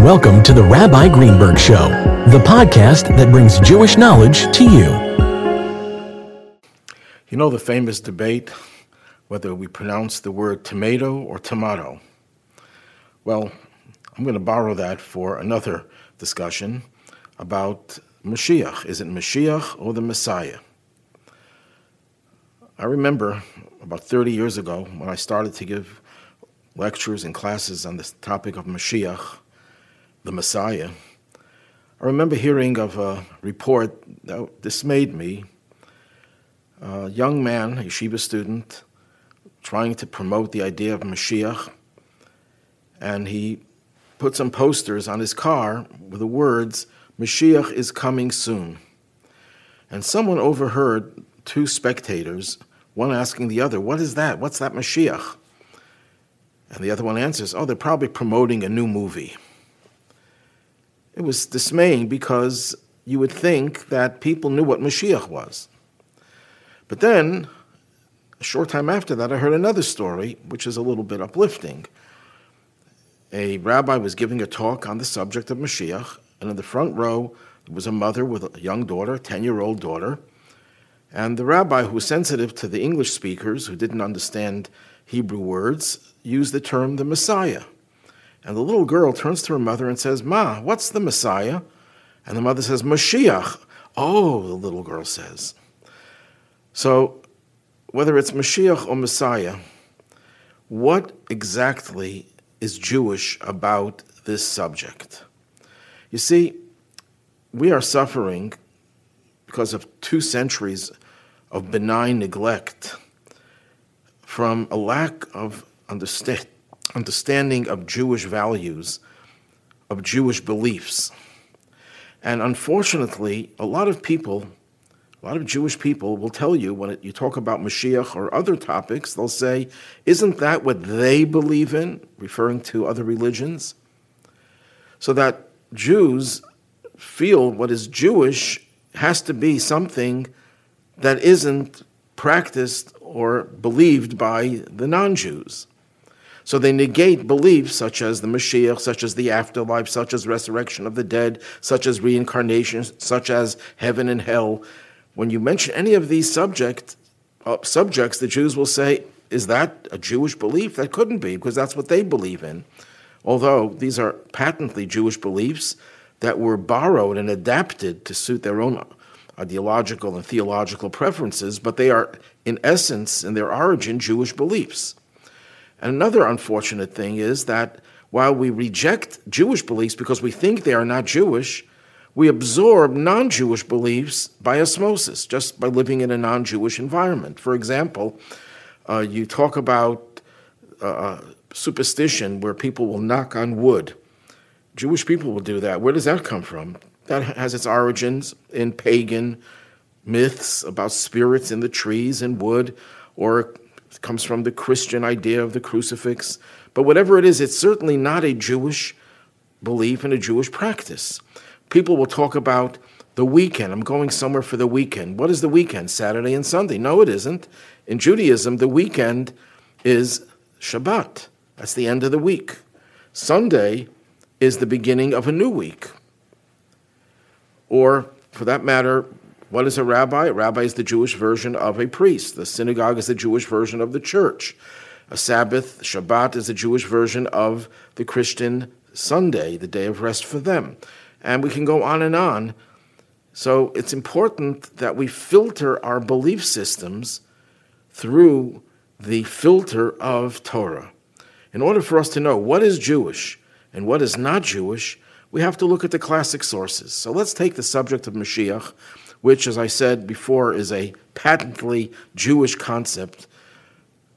Welcome to the Rabbi Greenberg Show, the podcast that brings Jewish knowledge to you. You know the famous debate whether we pronounce the word tomato or tomato? Well, I'm going to borrow that for another discussion about Mashiach. Is it Mashiach or the Messiah? I remember about 30 years ago when I started to give lectures and classes on this topic of Mashiach, the Messiah. I remember hearing of a report that dismayed me. A young man, a yeshiva student, trying to promote the idea of Mashiach, and he put some posters on his car with the words, Mashiach is coming soon. And someone overheard two spectators, one asking the other, What is that? What's that Mashiach? And the other one answers, Oh, they're probably promoting a new movie. It was dismaying because you would think that people knew what Mashiach was. But then, a short time after that, I heard another story, which is a little bit uplifting. A rabbi was giving a talk on the subject of Mashiach, and in the front row was a mother with a young daughter, a 10 year old daughter. And the rabbi, who was sensitive to the English speakers who didn't understand Hebrew words, used the term the Messiah. And the little girl turns to her mother and says, Ma, what's the Messiah? And the mother says, Mashiach. Oh, the little girl says. So, whether it's Mashiach or Messiah, what exactly is Jewish about this subject? You see, we are suffering because of two centuries of benign neglect from a lack of understand, understanding of Jewish values, of Jewish beliefs. And unfortunately, a lot of people, a lot of Jewish people will tell you when you talk about Mashiach or other topics, they'll say, Isn't that what they believe in? referring to other religions. So that Jews feel what is Jewish has to be something that isn't practiced or believed by the non Jews. So they negate beliefs such as the Mashiach, such as the afterlife, such as resurrection of the dead, such as reincarnation, such as heaven and hell. When you mention any of these subject, uh, subjects, the Jews will say, Is that a Jewish belief? That couldn't be, because that's what they believe in. Although these are patently Jewish beliefs that were borrowed and adapted to suit their own ideological and theological preferences, but they are, in essence, in their origin, Jewish beliefs. Another unfortunate thing is that while we reject Jewish beliefs because we think they are not Jewish, we absorb non Jewish beliefs by osmosis, just by living in a non Jewish environment. For example, uh, you talk about uh, superstition where people will knock on wood. Jewish people will do that. Where does that come from? That has its origins in pagan myths about spirits in the trees and wood, or it comes from the Christian idea of the crucifix. But whatever it is, it's certainly not a Jewish belief and a Jewish practice. People will talk about the weekend. I'm going somewhere for the weekend. What is the weekend? Saturday and Sunday. No, it isn't. In Judaism, the weekend is Shabbat. That's the end of the week. Sunday is the beginning of a new week. Or, for that matter, what is a rabbi? A rabbi is the Jewish version of a priest. The synagogue is the Jewish version of the church. A Sabbath, Shabbat, is the Jewish version of the Christian Sunday, the day of rest for them. And we can go on and on. So it's important that we filter our belief systems through the filter of Torah. In order for us to know what is Jewish and what is not Jewish, we have to look at the classic sources. So let's take the subject of Mashiach which, as I said before, is a patently Jewish concept.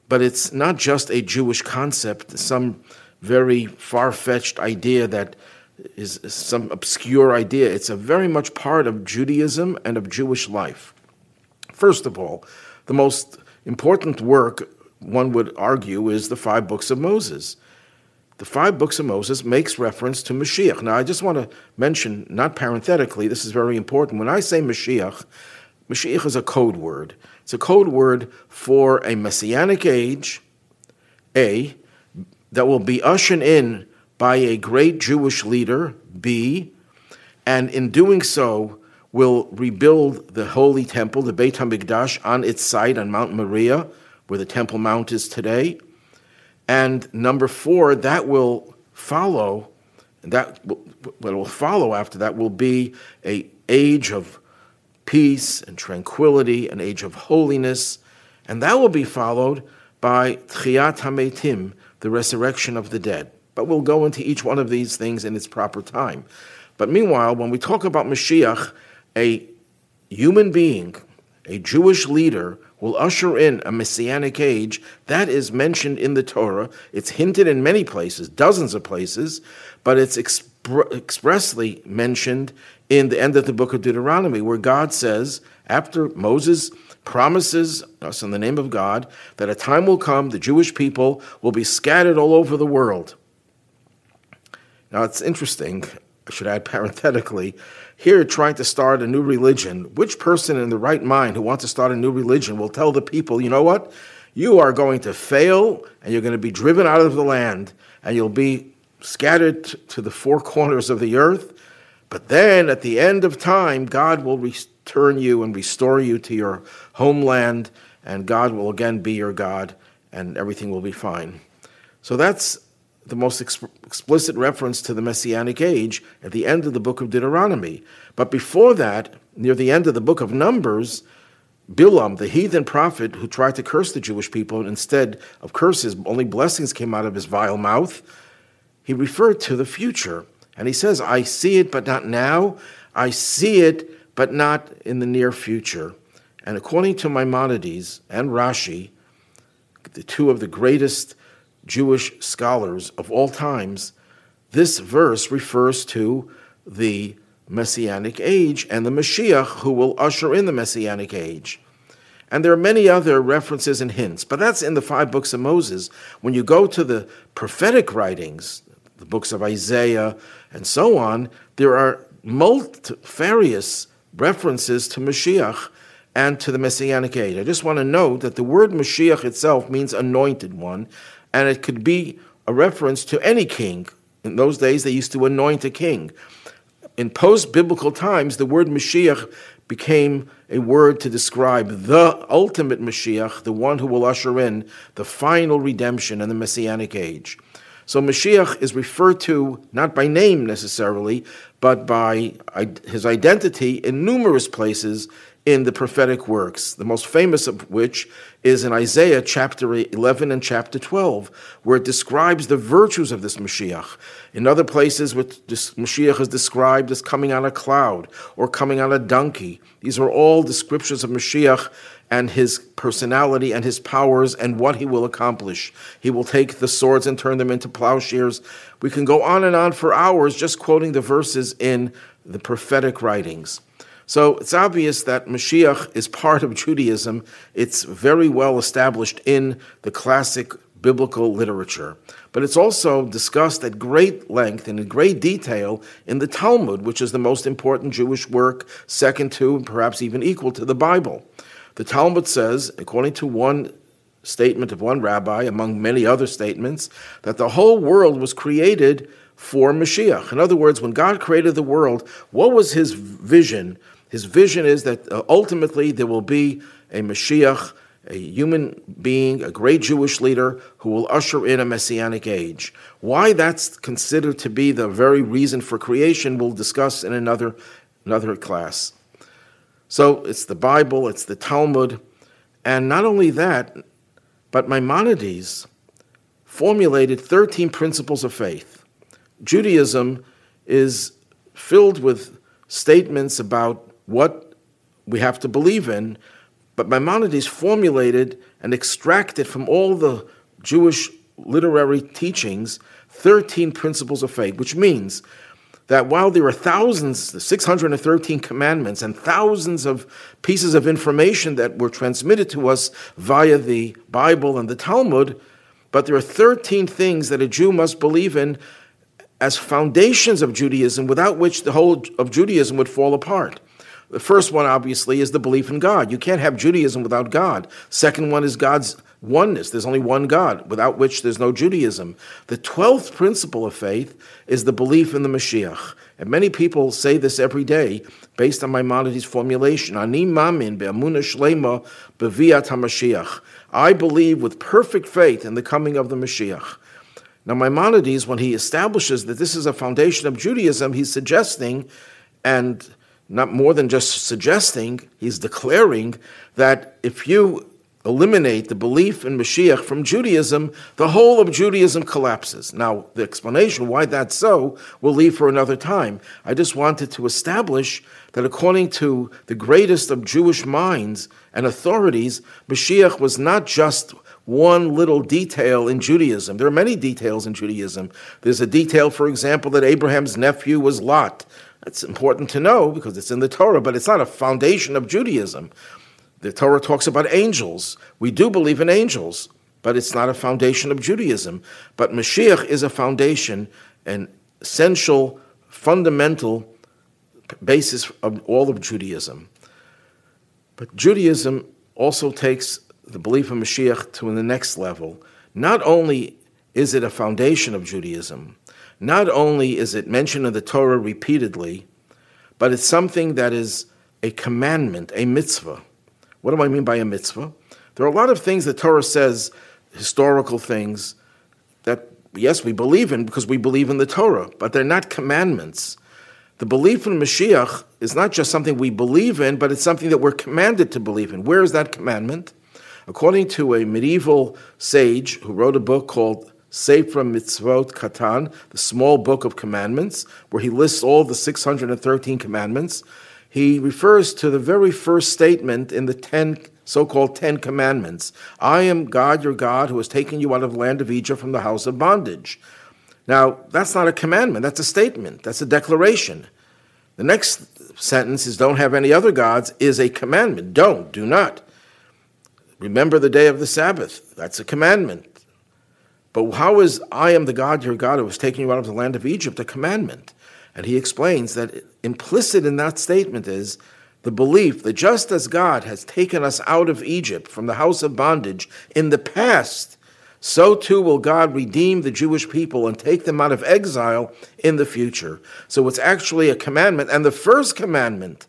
But it's not just a Jewish concept, some very far fetched idea that is some obscure idea. It's a very much part of Judaism and of Jewish life. First of all, the most important work, one would argue, is the five books of Moses the five books of Moses makes reference to Mashiach. Now, I just want to mention, not parenthetically, this is very important. When I say Mashiach, Mashiach is a code word. It's a code word for a messianic age, A, that will be ushered in by a great Jewish leader, B, and in doing so, will rebuild the holy temple, the Beit HaMikdash, on its site on Mount Moriah, where the Temple Mount is today. And number four, that will follow, that what will follow after that will be a age of peace and tranquility, an age of holiness, and that will be followed by Tchiyat HaMetim, the resurrection of the dead. But we'll go into each one of these things in its proper time. But meanwhile, when we talk about Mashiach, a human being, a Jewish leader, will usher in a messianic age. That is mentioned in the Torah. It's hinted in many places, dozens of places, but it's expr- expressly mentioned in the end of the book of Deuteronomy, where God says, after Moses promises us in the name of God that a time will come, the Jewish people will be scattered all over the world. Now, it's interesting, I should add parenthetically, here trying to start a new religion, which person in the right mind who wants to start a new religion will tell the people, you know what? You are going to fail and you're going to be driven out of the land and you'll be scattered to the four corners of the earth. But then at the end of time, God will return you and restore you to your homeland, and God will again be your God, and everything will be fine. So that's the most exp- explicit reference to the Messianic age at the end of the book of Deuteronomy. But before that, near the end of the book of Numbers, Bilam, the heathen prophet who tried to curse the Jewish people, and instead of curses, only blessings came out of his vile mouth, he referred to the future. And he says, I see it, but not now. I see it, but not in the near future. And according to Maimonides and Rashi, the two of the greatest Jewish scholars of all times, this verse refers to the Messianic age and the Mashiach who will usher in the Messianic age. And there are many other references and hints, but that's in the five books of Moses. When you go to the prophetic writings, the books of Isaiah and so on, there are multifarious references to Mashiach and to the Messianic age. I just want to note that the word Mashiach itself means anointed one, and it could be a reference to any king. In those days, they used to anoint a king. In post biblical times, the word Mashiach became a word to describe the ultimate Mashiach, the one who will usher in the final redemption in the Messianic age. So Mashiach is referred to not by name necessarily, but by his identity in numerous places in the prophetic works, the most famous of which is in Isaiah chapter 11 and chapter 12, where it describes the virtues of this Mashiach. In other places, with this Mashiach is described as coming on a cloud or coming on a donkey. These are all descriptions of Mashiach and his personality and his powers and what he will accomplish. He will take the swords and turn them into plowshares. We can go on and on for hours just quoting the verses in the prophetic writings. So it's obvious that Mashiach is part of Judaism. It's very well established in the classic biblical literature. But it's also discussed at great length and in great detail in the Talmud, which is the most important Jewish work, second to and perhaps even equal to the Bible. The Talmud says, according to one statement of one rabbi, among many other statements, that the whole world was created for Mashiach. In other words, when God created the world, what was his vision his vision is that uh, ultimately there will be a Mashiach, a human being, a great Jewish leader who will usher in a messianic age. Why that's considered to be the very reason for creation, we'll discuss in another, another class. So it's the Bible, it's the Talmud, and not only that, but Maimonides formulated 13 principles of faith. Judaism is filled with statements about what we have to believe in, but Maimonides formulated and extracted from all the Jewish literary teachings 13 principles of faith, which means that while there are thousands, the 613 commandments, and thousands of pieces of information that were transmitted to us via the Bible and the Talmud, but there are 13 things that a Jew must believe in as foundations of Judaism, without which the whole of Judaism would fall apart. The first one, obviously, is the belief in God. You can't have Judaism without God. Second one is God's oneness. There's only one God, without which there's no Judaism. The twelfth principle of faith is the belief in the Mashiach. And many people say this every day based on Maimonides' formulation. Ani mamin beviat HaMashiach. I believe with perfect faith in the coming of the Mashiach. Now, Maimonides, when he establishes that this is a foundation of Judaism, he's suggesting, and not more than just suggesting, he's declaring that if you eliminate the belief in Mashiach from Judaism, the whole of Judaism collapses. Now, the explanation why that's so we'll leave for another time. I just wanted to establish that according to the greatest of Jewish minds and authorities, Mashiach was not just one little detail in Judaism. There are many details in Judaism. There's a detail, for example, that Abraham's nephew was Lot. That's important to know because it's in the Torah, but it's not a foundation of Judaism. The Torah talks about angels. We do believe in angels, but it's not a foundation of Judaism. But Mashiach is a foundation, an essential, fundamental basis of all of Judaism. But Judaism also takes the belief in Mashiach to the next level. Not only is it a foundation of Judaism, not only is it mentioned in the Torah repeatedly, but it's something that is a commandment, a mitzvah. What do I mean by a mitzvah? There are a lot of things the Torah says, historical things, that yes, we believe in because we believe in the Torah, but they're not commandments. The belief in Mashiach is not just something we believe in, but it's something that we're commanded to believe in. Where is that commandment? According to a medieval sage who wrote a book called Sefer Mitzvot Katan, the small book of commandments, where he lists all the 613 commandments, he refers to the very first statement in the ten so-called Ten Commandments. I am God, your God, who has taken you out of the land of Egypt from the house of bondage. Now, that's not a commandment, that's a statement, that's a declaration. The next sentence is don't have any other gods is a commandment. Don't, do not. Remember the day of the Sabbath. That's a commandment. But how is I am the God, your God, who has taken you out of the land of Egypt a commandment? And he explains that implicit in that statement is the belief that just as God has taken us out of Egypt from the house of bondage in the past, so too will God redeem the Jewish people and take them out of exile in the future. So it's actually a commandment. And the first commandment,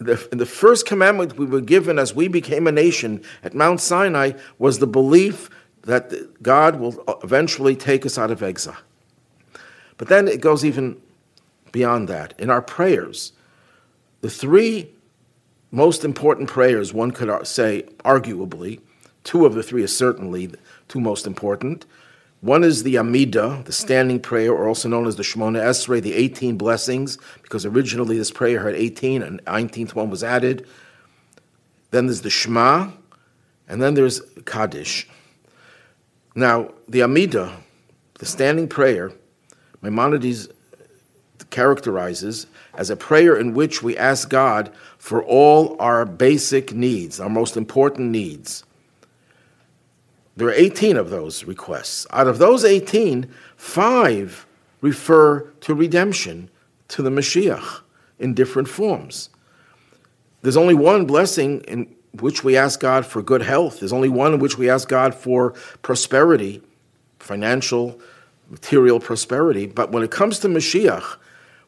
the, the first commandment we were given as we became a nation at Mount Sinai was the belief that God will eventually take us out of exile. But then it goes even beyond that. In our prayers, the three most important prayers, one could say, arguably, two of the three are certainly the two most important. One is the Amida, the standing prayer, or also known as the Shemona Esrei, the 18 blessings, because originally this prayer had 18 and 19th one was added. Then there's the Shema, and then there's Kaddish. Now, the Amida, the standing prayer, Maimonides characterizes as a prayer in which we ask God for all our basic needs, our most important needs. There are 18 of those requests. Out of those 18, five refer to redemption, to the Mashiach, in different forms. There's only one blessing in which we ask God for good health. There's only one in which we ask God for prosperity, financial, material prosperity. But when it comes to Mashiach,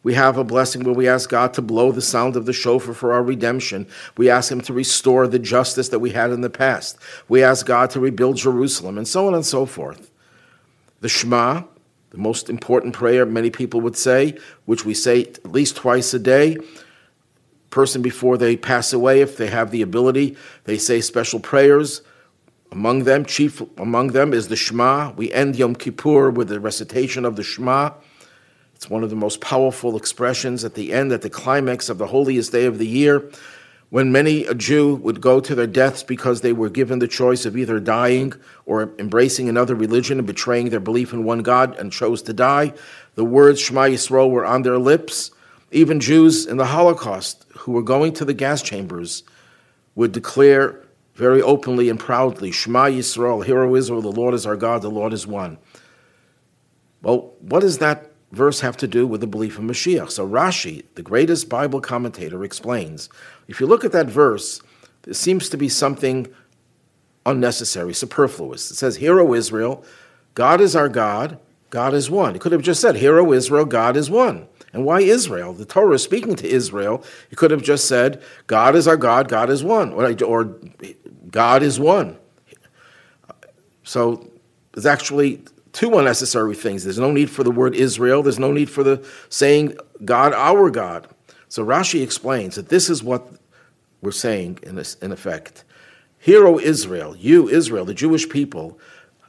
we have a blessing where we ask God to blow the sound of the shofar for our redemption. We ask Him to restore the justice that we had in the past. We ask God to rebuild Jerusalem, and so on and so forth. The Shema, the most important prayer, many people would say, which we say at least twice a day. Person before they pass away, if they have the ability, they say special prayers. Among them, chief among them is the Shema. We end Yom Kippur with the recitation of the Shema. It's one of the most powerful expressions at the end, at the climax of the holiest day of the year, when many a Jew would go to their deaths because they were given the choice of either dying or embracing another religion and betraying their belief in one God and chose to die. The words Shema Yisrael were on their lips. Even Jews in the Holocaust who were going to the gas chambers would declare very openly and proudly, Shema Yisrael, Hear O Israel, the Lord is our God, the Lord is one. Well, what does that verse have to do with the belief in Mashiach? So Rashi, the greatest Bible commentator, explains if you look at that verse, there seems to be something unnecessary, superfluous. It says, Hear, O Israel, God is our God, God is one. It could have just said, Hear, O Israel, God is one. And why Israel? The Torah is speaking to Israel. It could have just said, God is our God, God is one, or, or God is one. So there's actually two unnecessary things. There's no need for the word Israel, there's no need for the saying God, our God. So Rashi explains that this is what we're saying in, this, in effect. Hear, O Israel, you, Israel, the Jewish people,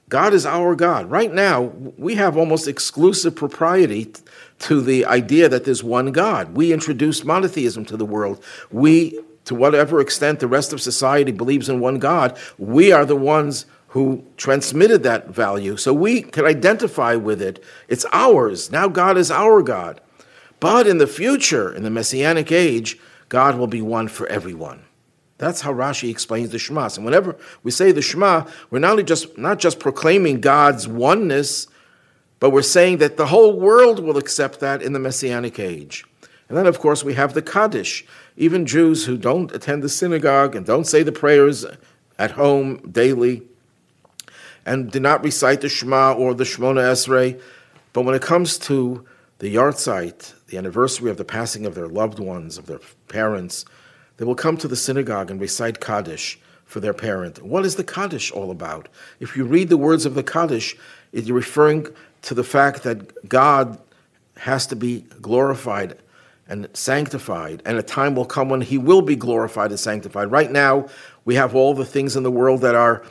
God is our God. Right now, we have almost exclusive propriety to the idea that there's one God. We introduced monotheism to the world. We, to whatever extent the rest of society believes in one God, we are the ones who transmitted that value. So we can identify with it. It's ours. Now God is our God. But in the future, in the Messianic age, God will be one for everyone. That's how Rashi explains the Shema. And whenever we say the Shema, we're not only just not just proclaiming God's oneness, but we're saying that the whole world will accept that in the Messianic age. And then, of course, we have the Kaddish. Even Jews who don't attend the synagogue and don't say the prayers at home daily and do not recite the Shema or the Shemona Esrei, but when it comes to the yahrzeit, the anniversary of the passing of their loved ones, of their parents, they will come to the synagogue and recite Kaddish for their parent. What is the Kaddish all about? If you read the words of the Kaddish, you're referring to the fact that God has to be glorified and sanctified, and a time will come when He will be glorified and sanctified. Right now, we have all the things in the world that are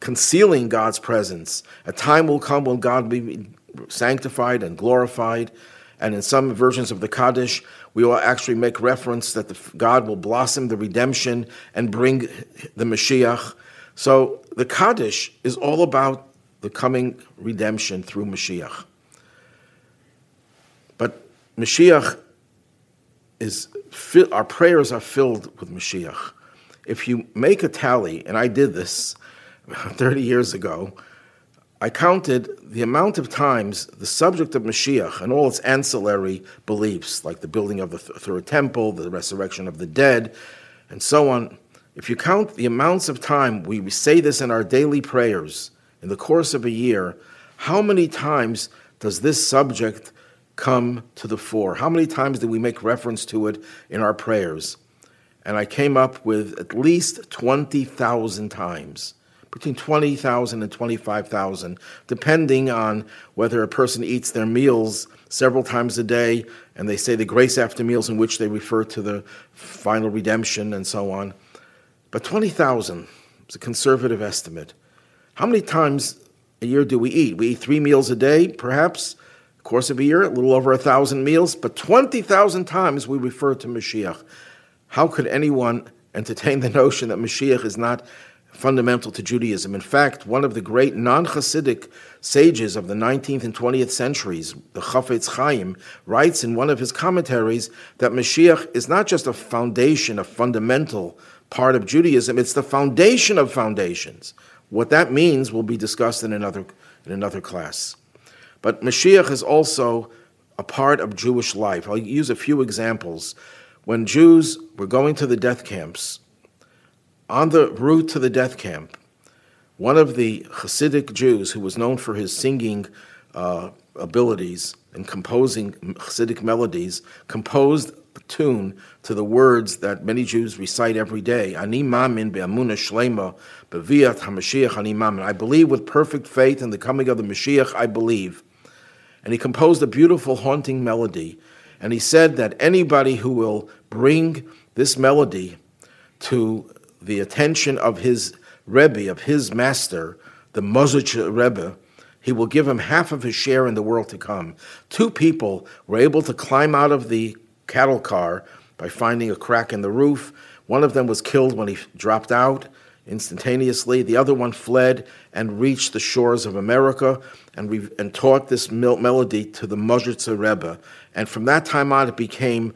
concealing God's presence. A time will come when God will be sanctified and glorified. And in some versions of the Kaddish, we will actually make reference that the, God will blossom the redemption and bring the Mashiach. So the Kaddish is all about the coming redemption through Mashiach. But Mashiach is, our prayers are filled with Mashiach. If you make a tally, and I did this 30 years ago, I counted the amount of times the subject of Mashiach and all its ancillary beliefs, like the building of the third temple, the resurrection of the dead, and so on. If you count the amounts of time we say this in our daily prayers in the course of a year, how many times does this subject come to the fore? How many times do we make reference to it in our prayers? And I came up with at least 20,000 times between 20,000 and 25,000, depending on whether a person eats their meals several times a day and they say the grace after meals in which they refer to the final redemption and so on. But 20,000 is a conservative estimate. How many times a year do we eat? We eat three meals a day, perhaps, course of a year, a little over a thousand meals, but 20,000 times we refer to Mashiach. How could anyone entertain the notion that Mashiach is not fundamental to Judaism. In fact, one of the great non Hasidic sages of the 19th and 20th centuries, the Chafetz Chaim, writes in one of his commentaries that Mashiach is not just a foundation, a fundamental part of Judaism, it's the foundation of foundations. What that means will be discussed in another, in another class. But Mashiach is also a part of Jewish life. I'll use a few examples. When Jews were going to the death camps, on the route to the death camp, one of the Hasidic Jews who was known for his singing uh, abilities and composing Hasidic melodies composed a tune to the words that many Jews recite every day. Ani mamin be'amuna shlema beviat hamashiach ani mamin. I believe with perfect faith in the coming of the Mashiach. I believe. And he composed a beautiful, haunting melody. And he said that anybody who will bring this melody to the attention of his Rebbe, of his master, the Modzitzer Rebbe, he will give him half of his share in the world to come. Two people were able to climb out of the cattle car by finding a crack in the roof. One of them was killed when he dropped out instantaneously. The other one fled and reached the shores of America and, re- and taught this mel- melody to the Modzitzer Rebbe. And from that time on, it became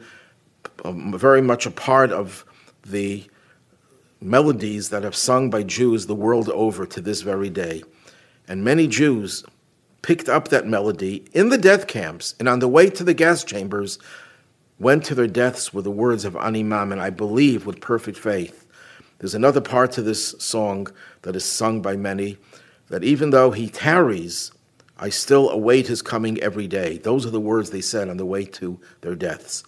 um, very much a part of the melodies that have sung by Jews the world over to this very day. And many Jews picked up that melody in the death camps and on the way to the gas chambers went to their deaths with the words of Animam, and I believe with perfect faith. There's another part to this song that is sung by many that even though he tarries, I still await his coming every day. Those are the words they said on the way to their deaths.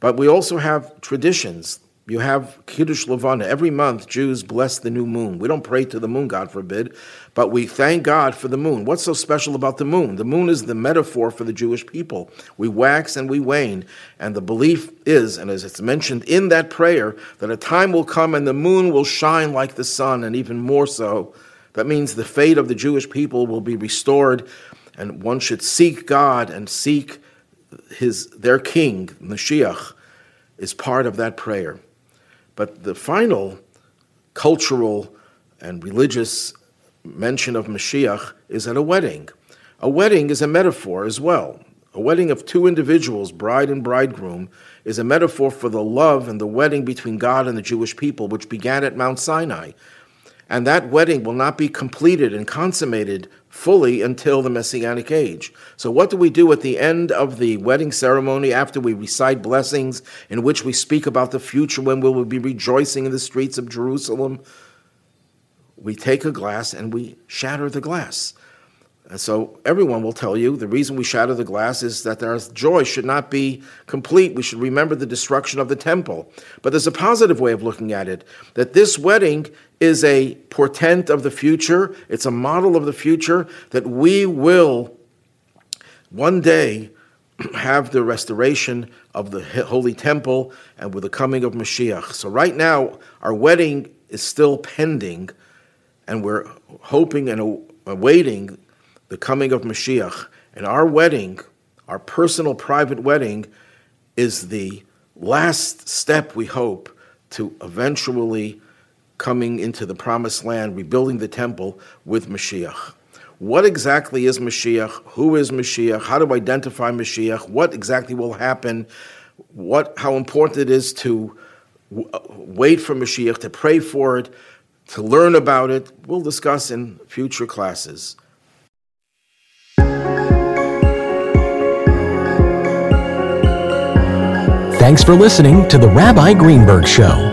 But we also have traditions you have Kiddush Levana. Every month, Jews bless the new moon. We don't pray to the moon, God forbid, but we thank God for the moon. What's so special about the moon? The moon is the metaphor for the Jewish people. We wax and we wane. And the belief is, and as it's mentioned in that prayer, that a time will come and the moon will shine like the sun, and even more so. That means the fate of the Jewish people will be restored, and one should seek God and seek his their king, Mashiach, is part of that prayer. But the final cultural and religious mention of Mashiach is at a wedding. A wedding is a metaphor as well. A wedding of two individuals, bride and bridegroom, is a metaphor for the love and the wedding between God and the Jewish people, which began at Mount Sinai. And that wedding will not be completed and consummated fully until the Messianic age. So, what do we do at the end of the wedding ceremony after we recite blessings in which we speak about the future when we will be rejoicing in the streets of Jerusalem? We take a glass and we shatter the glass. And so everyone will tell you the reason we shatter the glass is that our joy should not be complete. We should remember the destruction of the temple. But there's a positive way of looking at it that this wedding is a portent of the future, it's a model of the future that we will one day have the restoration of the holy temple and with the coming of Mashiach. So right now, our wedding is still pending, and we're hoping and awaiting the coming of Mashiach. And our wedding, our personal private wedding, is the last step, we hope, to eventually coming into the promised land, rebuilding the temple with Mashiach. What exactly is Mashiach? Who is Mashiach? How to identify Mashiach? What exactly will happen? What, how important it is to wait for Mashiach, to pray for it, to learn about it, we'll discuss in future classes. Thanks for listening to the Rabbi Greenberg Show.